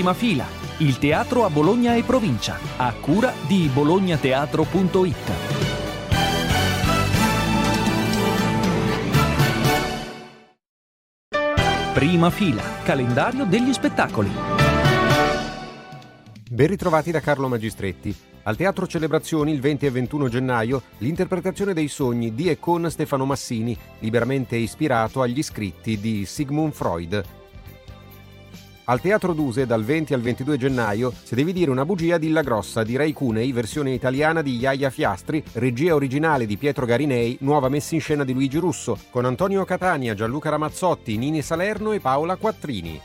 Prima fila, il teatro a Bologna e provincia, a cura di bolognateatro.it. Prima fila, calendario degli spettacoli. Ben ritrovati da Carlo Magistretti. Al Teatro Celebrazioni il 20 e 21 gennaio l'interpretazione dei sogni di e con Stefano Massini, liberamente ispirato agli scritti di Sigmund Freud. Al Teatro Duse dal 20 al 22 gennaio Se devi dire una bugia di La Grossa di Ray Cunei, versione italiana di Iaia Fiastri, regia originale di Pietro Garinei, nuova messa in scena di Luigi Russo, con Antonio Catania, Gianluca Ramazzotti, Nini Salerno e Paola Quattrini.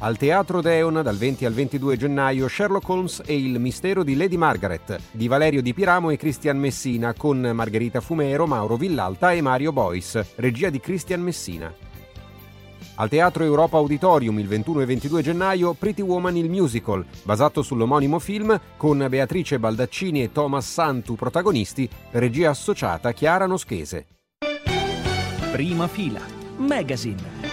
Al Teatro Deon dal 20 al 22 gennaio Sherlock Holmes e il mistero di Lady Margaret di Valerio Di Piramo e Cristian Messina con Margherita Fumero, Mauro Villalta e Mario Bois, regia di Cristian Messina. Al Teatro Europa Auditorium il 21 e 22 gennaio Pretty Woman il musical, basato sull'omonimo film con Beatrice Baldaccini e Thomas Santu protagonisti, regia associata Chiara Noschese. Prima fila, magazine.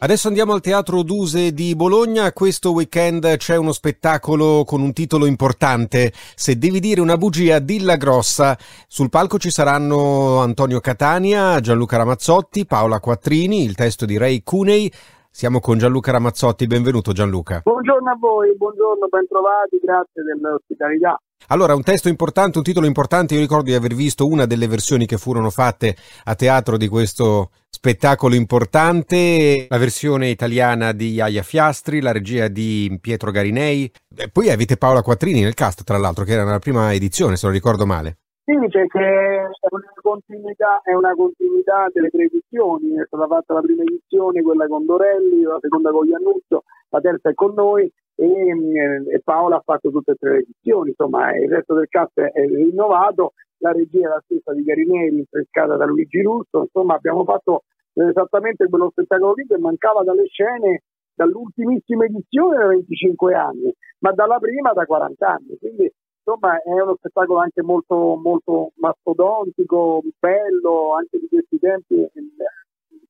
Adesso andiamo al Teatro Duse di Bologna. Questo weekend c'è uno spettacolo con un titolo importante. Se devi dire una bugia, dilla grossa. Sul palco ci saranno Antonio Catania, Gianluca Ramazzotti, Paola Quattrini, il testo di Ray Cunei. Siamo con Gianluca Ramazzotti. Benvenuto Gianluca. Buongiorno a voi, buongiorno, bentrovati, grazie dell'ospitalità. Allora, un testo importante, un titolo importante, io ricordo di aver visto una delle versioni che furono fatte a teatro di questo spettacolo importante, la versione italiana di Iaia Fiastri, la regia di Pietro Garinei, e poi avete Paola Quattrini nel cast, tra l'altro, che era nella prima edizione, se non ricordo male. Sì, che è una continuità, è una continuità delle tre edizioni, è stata fatta la prima edizione, quella con Dorelli, la seconda con Iannuzzo, la terza è con noi e, mm, e, Paola ha fatto tutte e tre le edizioni, insomma il resto del cast è rinnovato, la regia è la stessa di Garinelli, rinfrescata da Luigi Russo, insomma abbiamo fatto esattamente quello spettacolo lì che mancava dalle scene dall'ultimissima edizione da 25 anni, ma dalla prima da 40 anni, quindi insomma è uno spettacolo anche molto, molto mastodontico, bello, anche di questi tempi,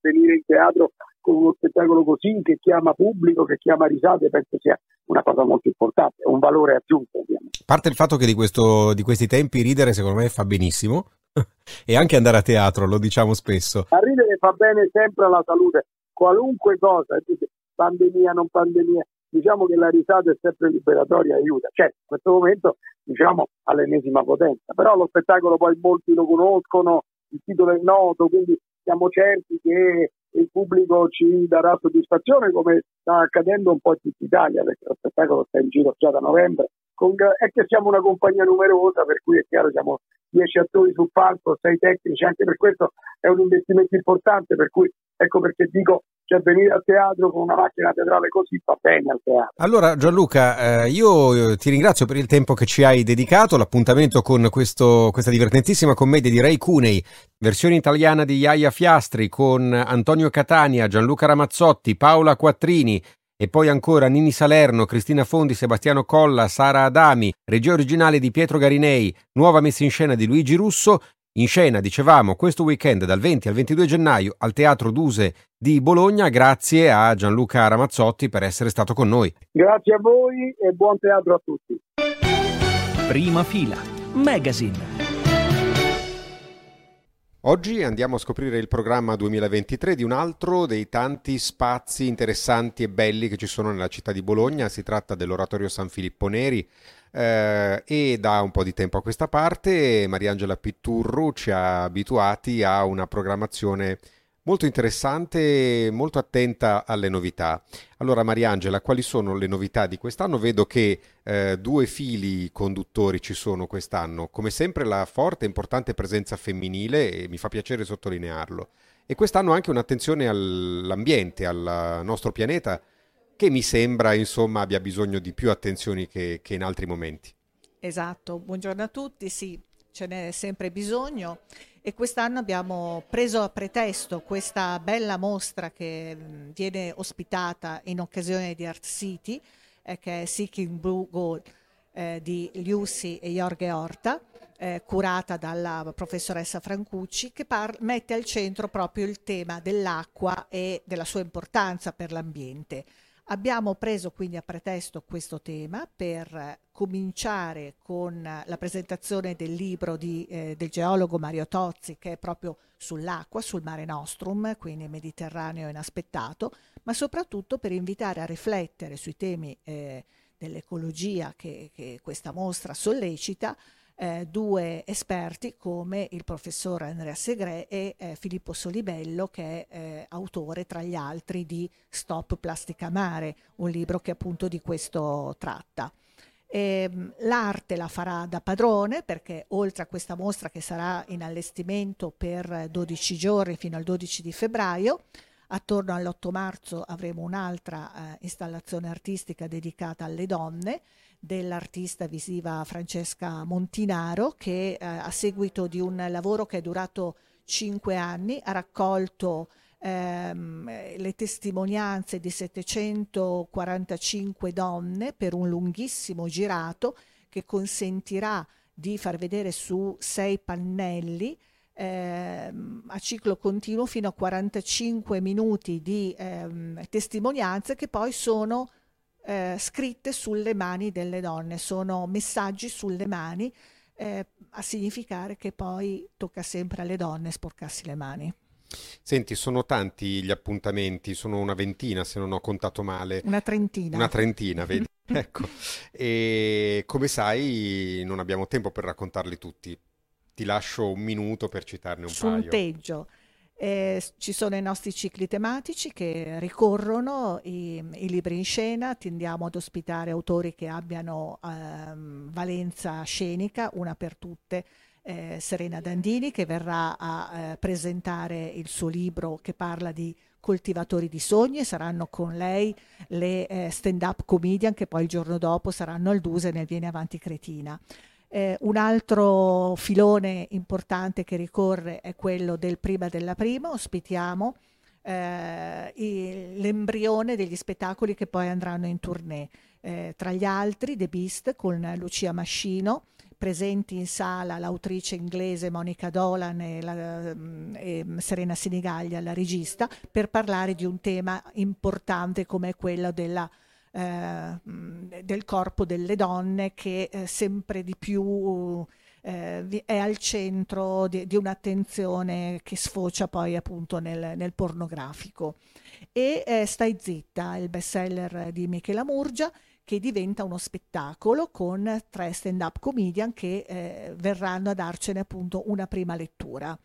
venire in teatro con uno spettacolo così che chiama pubblico, che chiama risate, penso sia una cosa molto importante, un valore aggiunto ovviamente. A parte il fatto che di, questo, di questi tempi ridere secondo me fa benissimo e anche andare a teatro, lo diciamo spesso. A ridere fa bene sempre alla salute, qualunque cosa, pandemia, non pandemia, diciamo che la risata è sempre liberatoria aiuta. Certo, in questo momento diciamo all'ennesima potenza, però lo spettacolo poi molti lo conoscono, il titolo è noto, quindi siamo certi che il pubblico ci darà soddisfazione come sta accadendo un po' in tutta Italia perché lo spettacolo sta in giro già da novembre. Con, è che siamo una compagnia numerosa per cui è chiaro siamo 10 attori sul palco, 6 tecnici, anche per questo è un investimento importante, per cui ecco perché dico cioè venire al teatro con una macchina teatrale così va bene al teatro. Allora Gianluca, eh, io ti ringrazio per il tempo che ci hai dedicato, l'appuntamento con questo, questa divertentissima commedia di Ray Cunei, versione italiana di Iaia Fiastri con Antonio Catania, Gianluca Ramazzotti, Paola Quattrini, e poi ancora Nini Salerno, Cristina Fondi, Sebastiano Colla, Sara Adami, regia originale di Pietro Garinei, nuova messa in scena di Luigi Russo, in scena, dicevamo, questo weekend dal 20 al 22 gennaio al Teatro Duse di Bologna, grazie a Gianluca Ramazzotti per essere stato con noi. Grazie a voi e buon teatro a tutti. Prima fila, Magazine. Oggi andiamo a scoprire il programma 2023 di un altro dei tanti spazi interessanti e belli che ci sono nella città di Bologna. Si tratta dell'Oratorio San Filippo Neri eh, e da un po' di tempo a questa parte Mariangela Pitturru ci ha abituati a una programmazione molto interessante, molto attenta alle novità. Allora Mariangela, quali sono le novità di quest'anno? Vedo che eh, due fili conduttori ci sono quest'anno, come sempre la forte e importante presenza femminile e mi fa piacere sottolinearlo. E quest'anno anche un'attenzione all'ambiente, al nostro pianeta, che mi sembra insomma abbia bisogno di più attenzioni che, che in altri momenti. Esatto, buongiorno a tutti, sì, ce n'è sempre bisogno e quest'anno abbiamo preso a pretesto questa bella mostra che mm, viene ospitata in occasione di Art City, eh, che è Seeking Blue Gold eh, di Liussi e Jorge Horta, eh, curata dalla professoressa Francucci, che mette al centro proprio il tema dell'acqua e della sua importanza per l'ambiente. Abbiamo preso quindi a pretesto questo tema per cominciare con la presentazione del libro di, eh, del geologo Mario Tozzi che è proprio sull'acqua, sul mare nostrum, quindi Mediterraneo inaspettato, ma soprattutto per invitare a riflettere sui temi eh, dell'ecologia che, che questa mostra sollecita eh, due esperti come il professor Andrea Segre e eh, Filippo Solibello che è eh, autore tra gli altri di Stop Plastica Mare, un libro che appunto di questo tratta. Ehm, l'arte la farà da padrone perché oltre a questa mostra che sarà in allestimento per 12 giorni fino al 12 di febbraio, attorno all'8 marzo avremo un'altra eh, installazione artistica dedicata alle donne dell'artista visiva Francesca Montinaro che eh, a seguito di un lavoro che è durato cinque anni ha raccolto ehm, le testimonianze di 745 donne per un lunghissimo girato che consentirà di far vedere su sei pannelli ehm, a ciclo continuo fino a 45 minuti di ehm, testimonianze che poi sono eh, scritte sulle mani delle donne, sono messaggi sulle mani eh, a significare che poi tocca sempre alle donne sporcarsi le mani. Senti, sono tanti gli appuntamenti, sono una ventina se non ho contato male. Una trentina. Una trentina, vedi? ecco. E come sai non abbiamo tempo per raccontarli tutti. Ti lascio un minuto per citarne un Sunteggio. paio. Sunteggio. Eh, ci sono i nostri cicli tematici che ricorrono, i, i, libri in scena, tendiamo ad ospitare autori che abbiano ehm, valenza scenica, una per tutte. Eh, Serena Dandini che verrà a eh, presentare il suo libro che parla di coltivatori di sogni, saranno con lei le eh, stand-up comedian che poi il giorno dopo saranno al Duse nel Viene Avanti Cretina. Eh, un altro filone importante che ricorre è quello del prima della prima, ospitiamo eh, il, l'embrione degli spettacoli che poi andranno in tournée. Eh, tra gli altri The Beast con Lucia Mascino, presenti in sala l'autrice inglese Monica Dolan e, la, mm, e Serena Sinigaglia, la regista, per parlare di un tema importante come quello della eh, del corpo delle donne che eh, sempre di più eh, è al centro di, di, un'attenzione che sfocia poi appunto nel, nel pornografico. E eh, Stai zitta, il bestseller di Michela Murgia, che diventa uno spettacolo con tre stand-up comedian che eh, verranno a darcene appunto una prima lettura.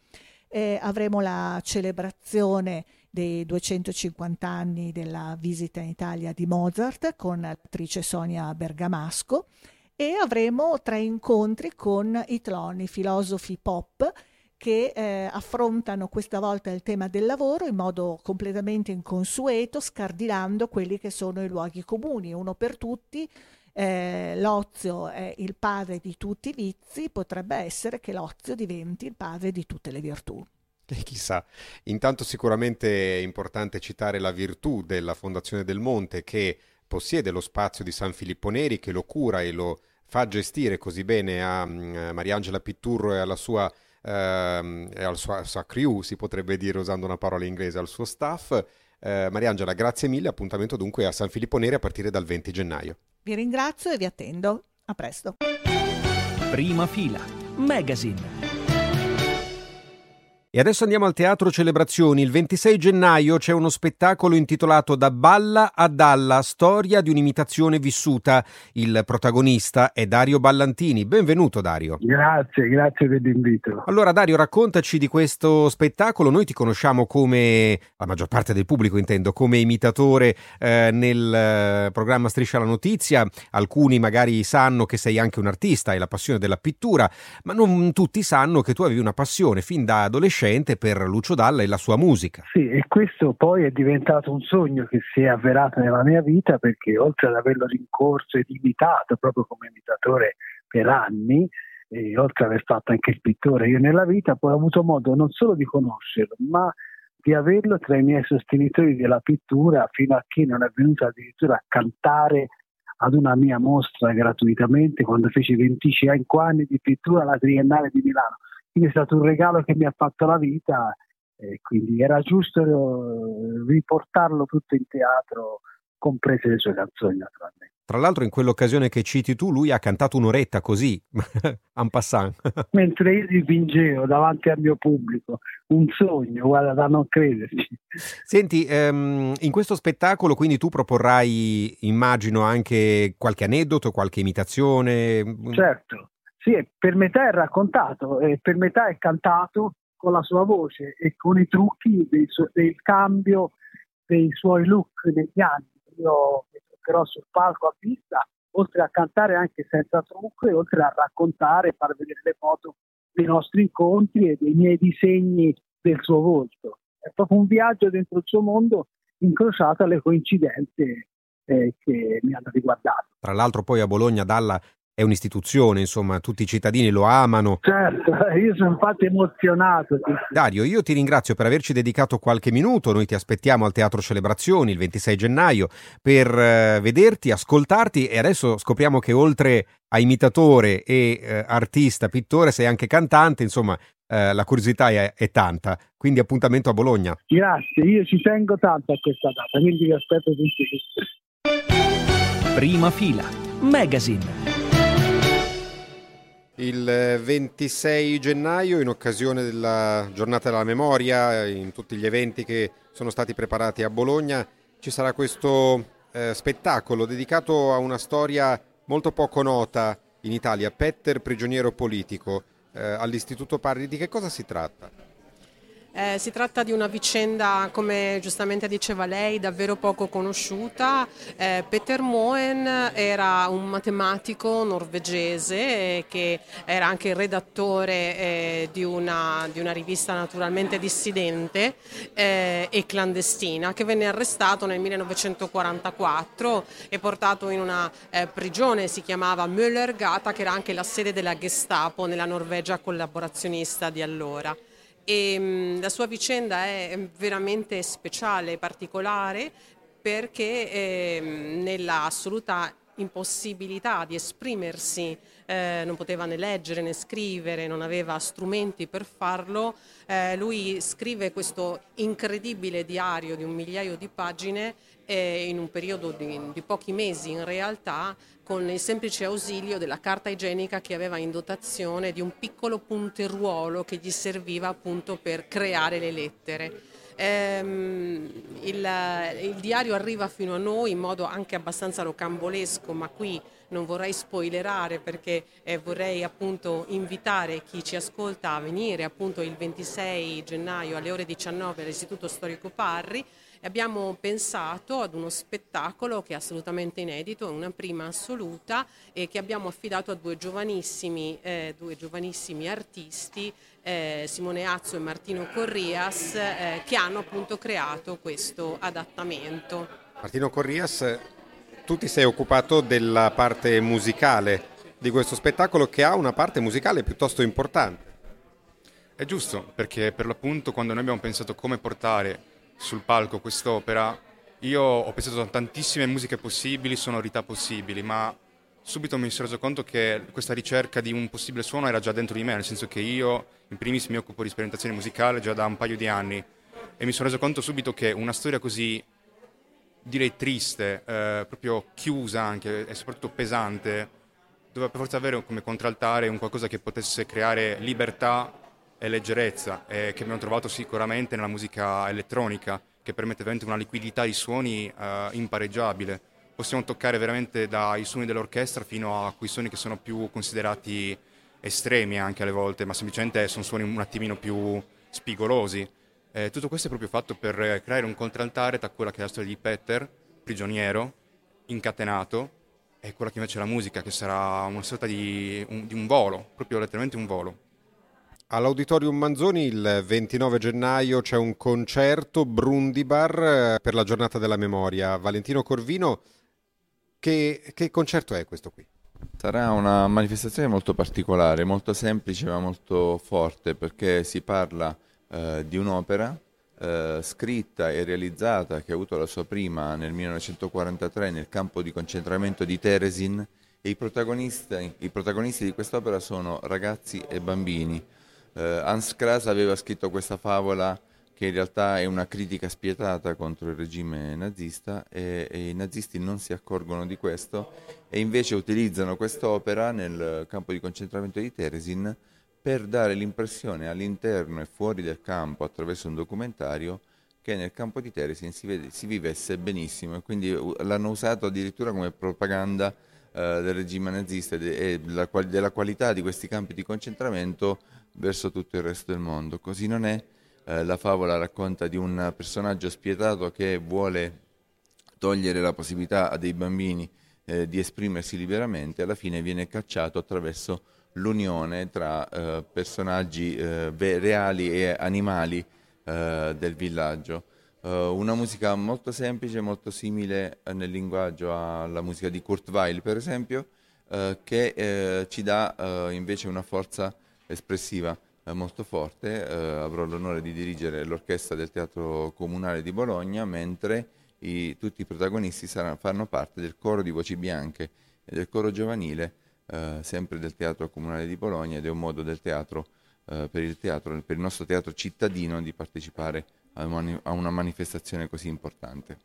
Avremo la celebrazione dei 250 anni della visita in Italia di Mozart con l'attrice Sonia Bergamasco e avremo tre incontri con i tloni, filosofi pop che eh, affrontano questa volta il tema del lavoro in modo completamente inconsueto, scardinando quelli che sono i luoghi comuni, uno per tutti. Eh, l'ozio è il padre di tutti i vizi, potrebbe essere che l'ozio diventi il padre di tutte le virtù. E chissà, intanto sicuramente è importante citare la virtù della Fondazione del Monte che possiede lo spazio di San Filippo Neri, che lo cura e lo fa gestire così bene a, mm, Mariangela Pitturro e alla sua, ehm, e alla sua, sua, crew, si potrebbe dire usando una parola inglese, al suo staff. Eh, Mariangela, grazie mille, appuntamento dunque a San Filippo Neri a partire dal 20 gennaio. Vi ringrazio e vi attendo. A presto. Prima fila. Magazine. E adesso andiamo al Teatro Celebrazioni. Il 26 gennaio c'è uno spettacolo intitolato Da balla a Dalla, storia di un'imitazione vissuta. Il protagonista è Dario Ballantini. Benvenuto Dario. Grazie, grazie per l'invito. Allora Dario, raccontaci di questo spettacolo. Noi ti conosciamo come, la maggior parte del pubblico intendo, come imitatore eh, nel eh, programma Striscia la Notizia. Alcuni magari sanno che sei anche un artista, hai la passione della pittura, ma non tutti sanno che tu avevi una passione fin da adolescente conoscente per Lucio Dalla e la sua musica. Sì, e questo poi è diventato un sogno che si è avverato nella mia vita perché oltre ad averlo rincorso ed imitato proprio come imitatore per anni, e oltre ad aver fatto anche il pittore io nella vita, poi ho avuto modo non solo di conoscerlo, ma di averlo tra i miei sostenitori della pittura fino a che non è venuto addirittura a cantare ad una mia mostra gratuitamente quando feci 25 anni di pittura alla Triennale di Milano. Quindi è stato un regalo che mi ha fatto la vita e quindi era giusto eh, riportarlo tutto in teatro comprese le sue canzoni naturalmente. Tra l'altro in quell'occasione che citi tu, lui ha cantato un'oretta così, en passant. Mentre io dipingevo davanti al mio pubblico, un sogno, guarda, da non crederci. Senti, um, in questo spettacolo quindi tu proporrai, immagino, anche qualche aneddoto, qualche imitazione? Certo, sì, per metà è raccontato e per metà è cantato con la sua voce e con i trucchi del, del cambio dei suoi look negli anni. Io però sul palco a vista, oltre a cantare anche senza trucco e oltre a raccontare e far vedere le foto dei nostri incontri e dei miei disegni del suo volto. È proprio un viaggio dentro il suo mondo incrociato alle coincidenze eh, che mi hanno riguardato. Tra l'altro poi a Bologna Dalla è un'istituzione, insomma, tutti i cittadini lo amano. Certo, io sono infatti emozionato. Dario, io ti ringrazio per averci dedicato qualche minuto, noi ti aspettiamo al Teatro Celebrazioni il 26 gennaio per eh, vederti, ascoltarti e adesso scopriamo che oltre a imitatore e eh, artista, pittore, sei anche cantante, insomma, eh, la curiosità è, è, tanta, quindi appuntamento a Bologna. Grazie, io ci tengo tanto a questa data, quindi vi aspetto tutti. Prima fila, Magazine. Il 26 gennaio, in occasione della giornata della memoria, in tutti gli eventi che sono stati preparati a Bologna, ci sarà questo eh, spettacolo dedicato a una storia molto poco nota in Italia, Petter, prigioniero politico, eh, all'Istituto Parri. Di che cosa si tratta? Eh, si tratta di una vicenda, come giustamente diceva lei, davvero poco conosciuta. Eh, Peter Moen era un matematico norvegese eh, che era anche redattore eh, di una, di, una, rivista naturalmente dissidente eh, e clandestina che venne arrestato nel 1944 e portato in una eh, prigione, si chiamava Møllergata, che era anche la sede della Gestapo nella Norvegia collaborazionista di allora e mh, la sua vicenda è veramente speciale, particolare perché eh, nella assoluta impossibilità di esprimersi, eh, non poteva né leggere né scrivere, non aveva strumenti per farlo, eh, lui scrive questo incredibile diario di un migliaio di pagine eh, in un periodo di, di pochi mesi in realtà con il semplice ausilio della carta igienica che aveva in dotazione di un piccolo punteruolo che gli serviva appunto per creare le lettere. Ehm, il, il, diario arriva fino a noi in modo anche abbastanza rocambolesco, ma qui non vorrei spoilerare perché eh, vorrei appunto invitare chi ci ascolta a venire appunto il 26 gennaio alle ore 19 all'Istituto Storico Parri abbiamo pensato ad uno spettacolo che è assolutamente inedito, è una prima assoluta e che abbiamo affidato a due giovanissimi, eh, due giovanissimi artisti, eh, Simone Azzo e Martino Corrias, eh, che hanno appunto creato questo adattamento. Martino Corrias, tu ti sei occupato della parte musicale di questo spettacolo che ha una parte musicale piuttosto importante. È giusto, perché per l'appunto quando noi abbiamo pensato come portare sul palco quest'opera, io ho pensato a tantissime musiche possibili, sonorità possibili, ma subito mi sono reso conto che questa ricerca di un possibile suono era già dentro di me, nel senso che io in primis mi occupo di sperimentazione musicale già da un paio di anni e mi sono reso conto subito che una storia così, direi triste, eh, proprio chiusa anche e soprattutto pesante, doveva per forza avere come contraltare un qualcosa che potesse creare libertà e leggerezza eh, che abbiamo trovato sicuramente nella musica elettronica che permette veramente una liquidità di suoni eh, impareggiabile. Possiamo toccare veramente dai suoni dell'orchestra fino a quei suoni che sono più considerati estremi anche alle volte, ma semplicemente sono suoni un attimino più spigolosi. Eh, tutto questo è proprio fatto per creare un contraltare tra quella che è la storia di Peter, prigioniero, incatenato, e quella che invece è la musica, che sarà una sorta di un, di un volo, proprio letteralmente un volo. All'Auditorium Manzoni il 29 gennaio c'è un concerto Brundibar eh, per la giornata della memoria. Valentino Corvino, che, che concerto è questo qui? Sarà una manifestazione molto particolare, molto semplice ma molto forte perché si parla eh, di un'opera eh, scritta e realizzata che ha avuto la sua prima nel 1943 nel campo di concentramento di Teresin e i protagonisti, i protagonisti di quest'opera sono ragazzi e bambini. Uh, Hans Kras aveva scritto questa favola che in realtà è una critica spietata contro il regime nazista e, e, i nazisti non si accorgono di questo e invece utilizzano quest'opera nel campo di concentramento di Teresin per dare l'impressione all'interno e fuori del campo attraverso un documentario che nel campo di Teresin si, vede, si vivesse benissimo e quindi l'hanno usato addirittura come propaganda eh, del regime nazista e, de, e della, qualità di questi campi di concentramento verso tutto il resto del mondo. Così non è eh, la favola racconta di un personaggio spietato che vuole togliere la possibilità a dei bambini eh, di esprimersi liberamente, alla fine viene cacciato attraverso l'unione tra eh, personaggi eh, reali e animali eh, del villaggio. Una musica molto semplice, molto simile nel linguaggio alla musica di Kurt Weill, per esempio, che ci dà invece una forza espressiva molto forte, eh, avrò l'onore di dirigere l'orchestra del Teatro Comunale di Bologna, mentre i, tutti i protagonisti saranno, fanno parte del coro di voci bianche e del coro giovanile, eh, sempre del Teatro Comunale di Bologna ed è un modo del teatro, eh, per, il teatro, per il nostro teatro cittadino di partecipare a una manifestazione così importante.